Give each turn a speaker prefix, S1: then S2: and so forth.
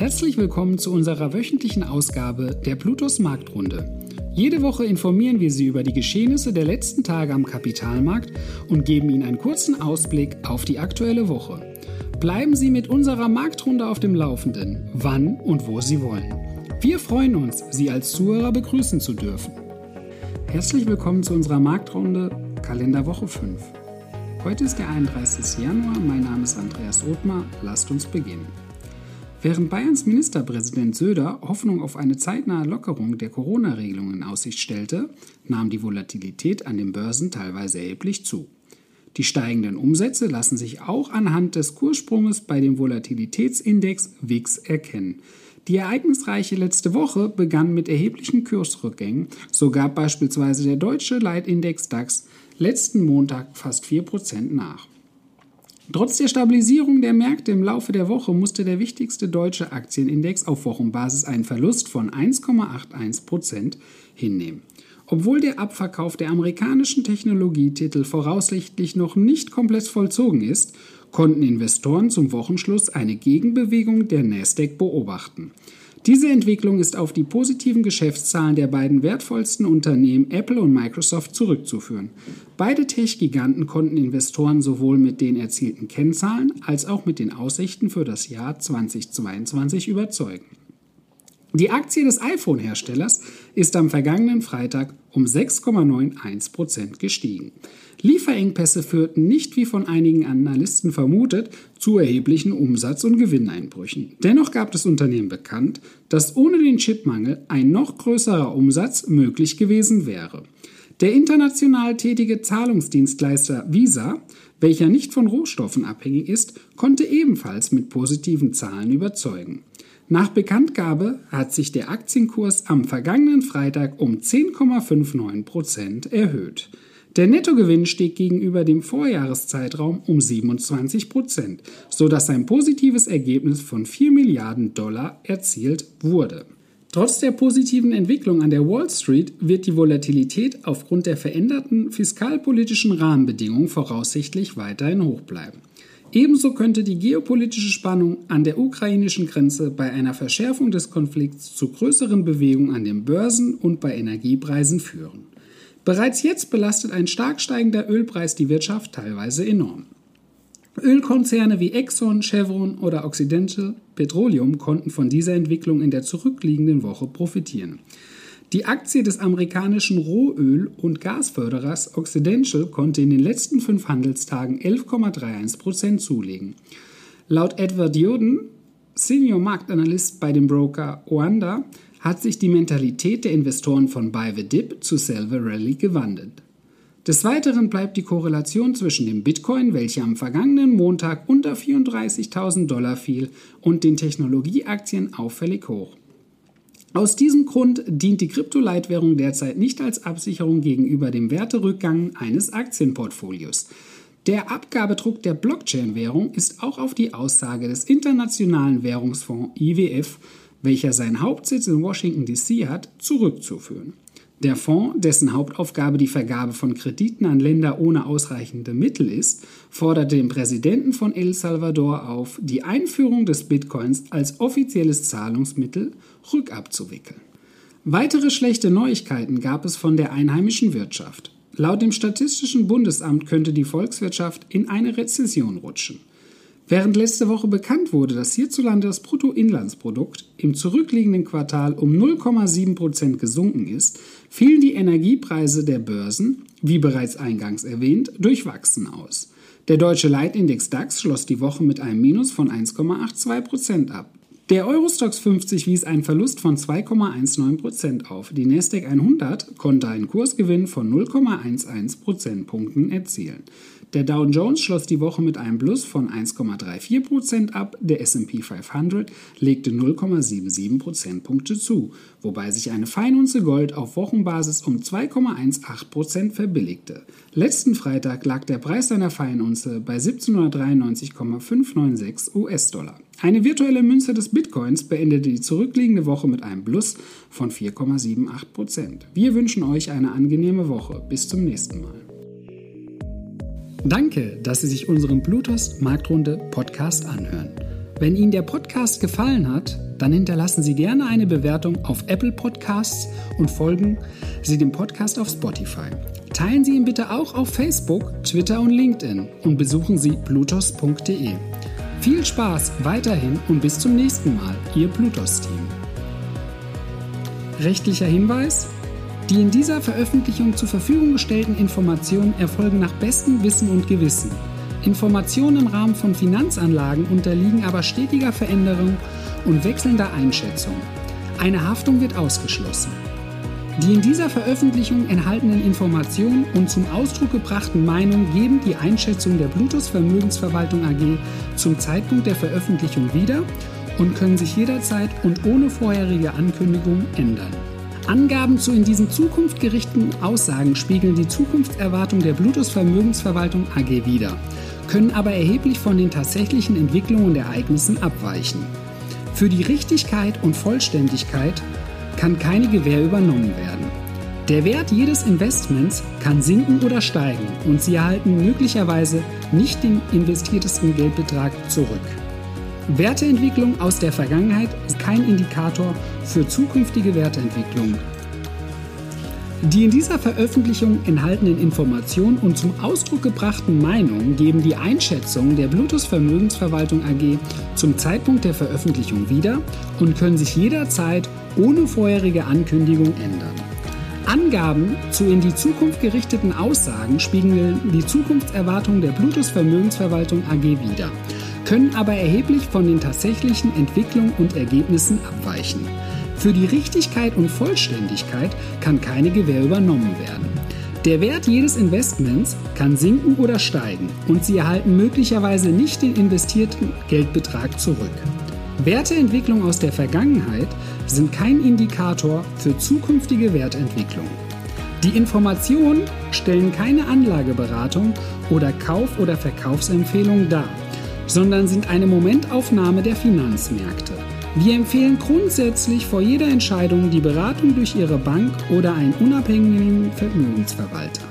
S1: Herzlich willkommen zu unserer wöchentlichen Ausgabe der Plutos Marktrunde. Jede Woche informieren wir Sie über die Geschehnisse der letzten Tage am Kapitalmarkt und geben Ihnen einen kurzen Ausblick auf die aktuelle Woche. Bleiben Sie mit unserer Marktrunde auf dem Laufenden, wann und wo Sie wollen. Wir freuen uns, Sie als Zuhörer begrüßen zu dürfen. Herzlich willkommen zu unserer Marktrunde Kalenderwoche 5. Heute ist der 31. Januar, mein Name ist Andreas Othmar, lasst uns beginnen. Während Bayerns Ministerpräsident Söder Hoffnung auf eine zeitnahe Lockerung der Corona-Regelungen in Aussicht stellte, nahm die Volatilität an den Börsen teilweise erheblich zu. Die steigenden Umsätze lassen sich auch anhand des Kurssprunges bei dem Volatilitätsindex WIX erkennen. Die ereignisreiche letzte Woche begann mit erheblichen Kursrückgängen, so gab beispielsweise der deutsche Leitindex DAX letzten Montag fast 4% nach. Trotz der Stabilisierung der Märkte im Laufe der Woche musste der wichtigste deutsche Aktienindex auf Wochenbasis einen Verlust von 1,81 Prozent hinnehmen. Obwohl der Abverkauf der amerikanischen Technologietitel voraussichtlich noch nicht komplett vollzogen ist, konnten Investoren zum Wochenschluss eine Gegenbewegung der Nasdaq beobachten. Diese Entwicklung ist auf die positiven Geschäftszahlen der beiden wertvollsten Unternehmen Apple und Microsoft zurückzuführen. Beide Tech-Giganten konnten Investoren sowohl mit den erzielten Kennzahlen als auch mit den Aussichten für das Jahr 2022 überzeugen. Die Aktie des iPhone-Herstellers ist am vergangenen Freitag um 6,91 Prozent gestiegen. Lieferengpässe führten nicht wie von einigen Analysten vermutet zu erheblichen Umsatz- und Gewinneinbrüchen. Dennoch gab das Unternehmen bekannt, dass ohne den Chipmangel ein noch größerer Umsatz möglich gewesen wäre. Der international tätige Zahlungsdienstleister Visa, welcher nicht von Rohstoffen abhängig ist, konnte ebenfalls mit positiven Zahlen überzeugen. Nach Bekanntgabe hat sich der Aktienkurs am vergangenen Freitag um 10,59 Prozent erhöht. Der Nettogewinn stieg gegenüber dem Vorjahreszeitraum um 27 Prozent, sodass ein positives Ergebnis von 4 Milliarden Dollar erzielt wurde. Trotz der positiven Entwicklung an der Wall Street wird die Volatilität aufgrund der veränderten fiskalpolitischen Rahmenbedingungen voraussichtlich weiterhin hoch bleiben. Ebenso könnte die geopolitische Spannung an der ukrainischen Grenze bei einer Verschärfung des Konflikts zu größeren Bewegungen an den Börsen und bei Energiepreisen führen. Bereits jetzt belastet ein stark steigender Ölpreis die Wirtschaft teilweise enorm. Ölkonzerne wie Exxon, Chevron oder Occidental Petroleum konnten von dieser Entwicklung in der zurückliegenden Woche profitieren. Die Aktie des amerikanischen Rohöl- und Gasförderers Occidental konnte in den letzten fünf Handelstagen 11,31 Prozent zulegen. Laut Edward Yoden, Senior Marktanalyst bei dem Broker Oanda, hat sich die Mentalität der Investoren von Buy the Dip zu Sell the Rally gewandelt. Des Weiteren bleibt die Korrelation zwischen dem Bitcoin, welcher am vergangenen Montag unter 34.000 Dollar fiel, und den Technologieaktien auffällig hoch. Aus diesem Grund dient die Kryptoleitwährung derzeit nicht als Absicherung gegenüber dem Werterückgang eines Aktienportfolios. Der Abgabedruck der Blockchain-Währung ist auch auf die Aussage des Internationalen Währungsfonds IWF, welcher seinen Hauptsitz in Washington DC hat, zurückzuführen. Der Fonds, dessen Hauptaufgabe die Vergabe von Krediten an Länder ohne ausreichende Mittel ist, forderte den Präsidenten von El Salvador auf, die Einführung des Bitcoins als offizielles Zahlungsmittel rückabzuwickeln. Weitere schlechte Neuigkeiten gab es von der einheimischen Wirtschaft. Laut dem Statistischen Bundesamt könnte die Volkswirtschaft in eine Rezession rutschen. Während letzte Woche bekannt wurde, dass hierzulande das Bruttoinlandsprodukt im zurückliegenden Quartal um 0,7 Prozent gesunken ist, fielen die Energiepreise der Börsen, wie bereits eingangs erwähnt, durchwachsen aus. Der deutsche Leitindex DAX schloss die Woche mit einem Minus von 1,82 Prozent ab. Der Eurostox 50 wies einen Verlust von 2,19 Prozent auf. Die Nasdaq 100 konnte einen Kursgewinn von 0,11 Prozentpunkten erzielen. Der Dow Jones schloss die Woche mit einem Plus von 1,34% ab, der SP 500 legte 0,77 Prozentpunkte zu, wobei sich eine Feinunze Gold auf Wochenbasis um 2,18% verbilligte. Letzten Freitag lag der Preis einer Feinunze bei 1793,596 US-Dollar. Eine virtuelle Münze des Bitcoins beendete die zurückliegende Woche mit einem Plus von 4,78%. Wir wünschen euch eine angenehme Woche. Bis zum nächsten Mal. Danke, dass Sie sich unseren Bluetooth Marktrunde Podcast anhören. Wenn Ihnen der Podcast gefallen hat, dann hinterlassen Sie gerne eine Bewertung auf Apple Podcasts und folgen Sie dem Podcast auf Spotify. Teilen Sie ihn bitte auch auf Facebook, Twitter und LinkedIn und besuchen Sie plutos.de. Viel Spaß weiterhin und bis zum nächsten Mal, Ihr Plutos-Team. Rechtlicher Hinweis? Die in dieser Veröffentlichung zur Verfügung gestellten Informationen erfolgen nach bestem Wissen und Gewissen. Informationen im Rahmen von Finanzanlagen unterliegen aber stetiger Veränderung und wechselnder Einschätzung. Eine Haftung wird ausgeschlossen. Die in dieser Veröffentlichung enthaltenen Informationen und zum Ausdruck gebrachten Meinungen geben die Einschätzung der Bluetooth Vermögensverwaltung AG zum Zeitpunkt der Veröffentlichung wieder und können sich jederzeit und ohne vorherige Ankündigung ändern. Angaben zu in diesen Zukunft gerichteten Aussagen spiegeln die Zukunftserwartung der Bluetooth Vermögensverwaltung AG wider, können aber erheblich von den tatsächlichen Entwicklungen und Ereignissen abweichen. Für die Richtigkeit und Vollständigkeit kann keine Gewähr übernommen werden. Der Wert jedes Investments kann sinken oder steigen und Sie erhalten möglicherweise nicht den investiertesten Geldbetrag zurück. Werteentwicklung aus der Vergangenheit ist kein Indikator für zukünftige Werteentwicklung. Die in dieser Veröffentlichung enthaltenen Informationen und zum Ausdruck gebrachten Meinungen geben die Einschätzung der Bluetooth Vermögensverwaltung AG zum Zeitpunkt der Veröffentlichung wieder und können sich jederzeit ohne vorherige Ankündigung ändern. Angaben zu in die Zukunft gerichteten Aussagen spiegeln die Zukunftserwartungen der Bluetooth Vermögensverwaltung AG wider, können aber erheblich von den tatsächlichen Entwicklungen und Ergebnissen abweichen. Für die Richtigkeit und Vollständigkeit kann keine Gewähr übernommen werden. Der Wert jedes Investments kann sinken oder steigen und Sie erhalten möglicherweise nicht den investierten Geldbetrag zurück. Werteentwicklung aus der Vergangenheit sind kein Indikator für zukünftige Wertentwicklung. Die Informationen stellen keine Anlageberatung oder Kauf- oder Verkaufsempfehlung dar, sondern sind eine Momentaufnahme der Finanzmärkte. Wir empfehlen grundsätzlich vor jeder Entscheidung die Beratung durch Ihre Bank oder einen unabhängigen Vermögensverwalter.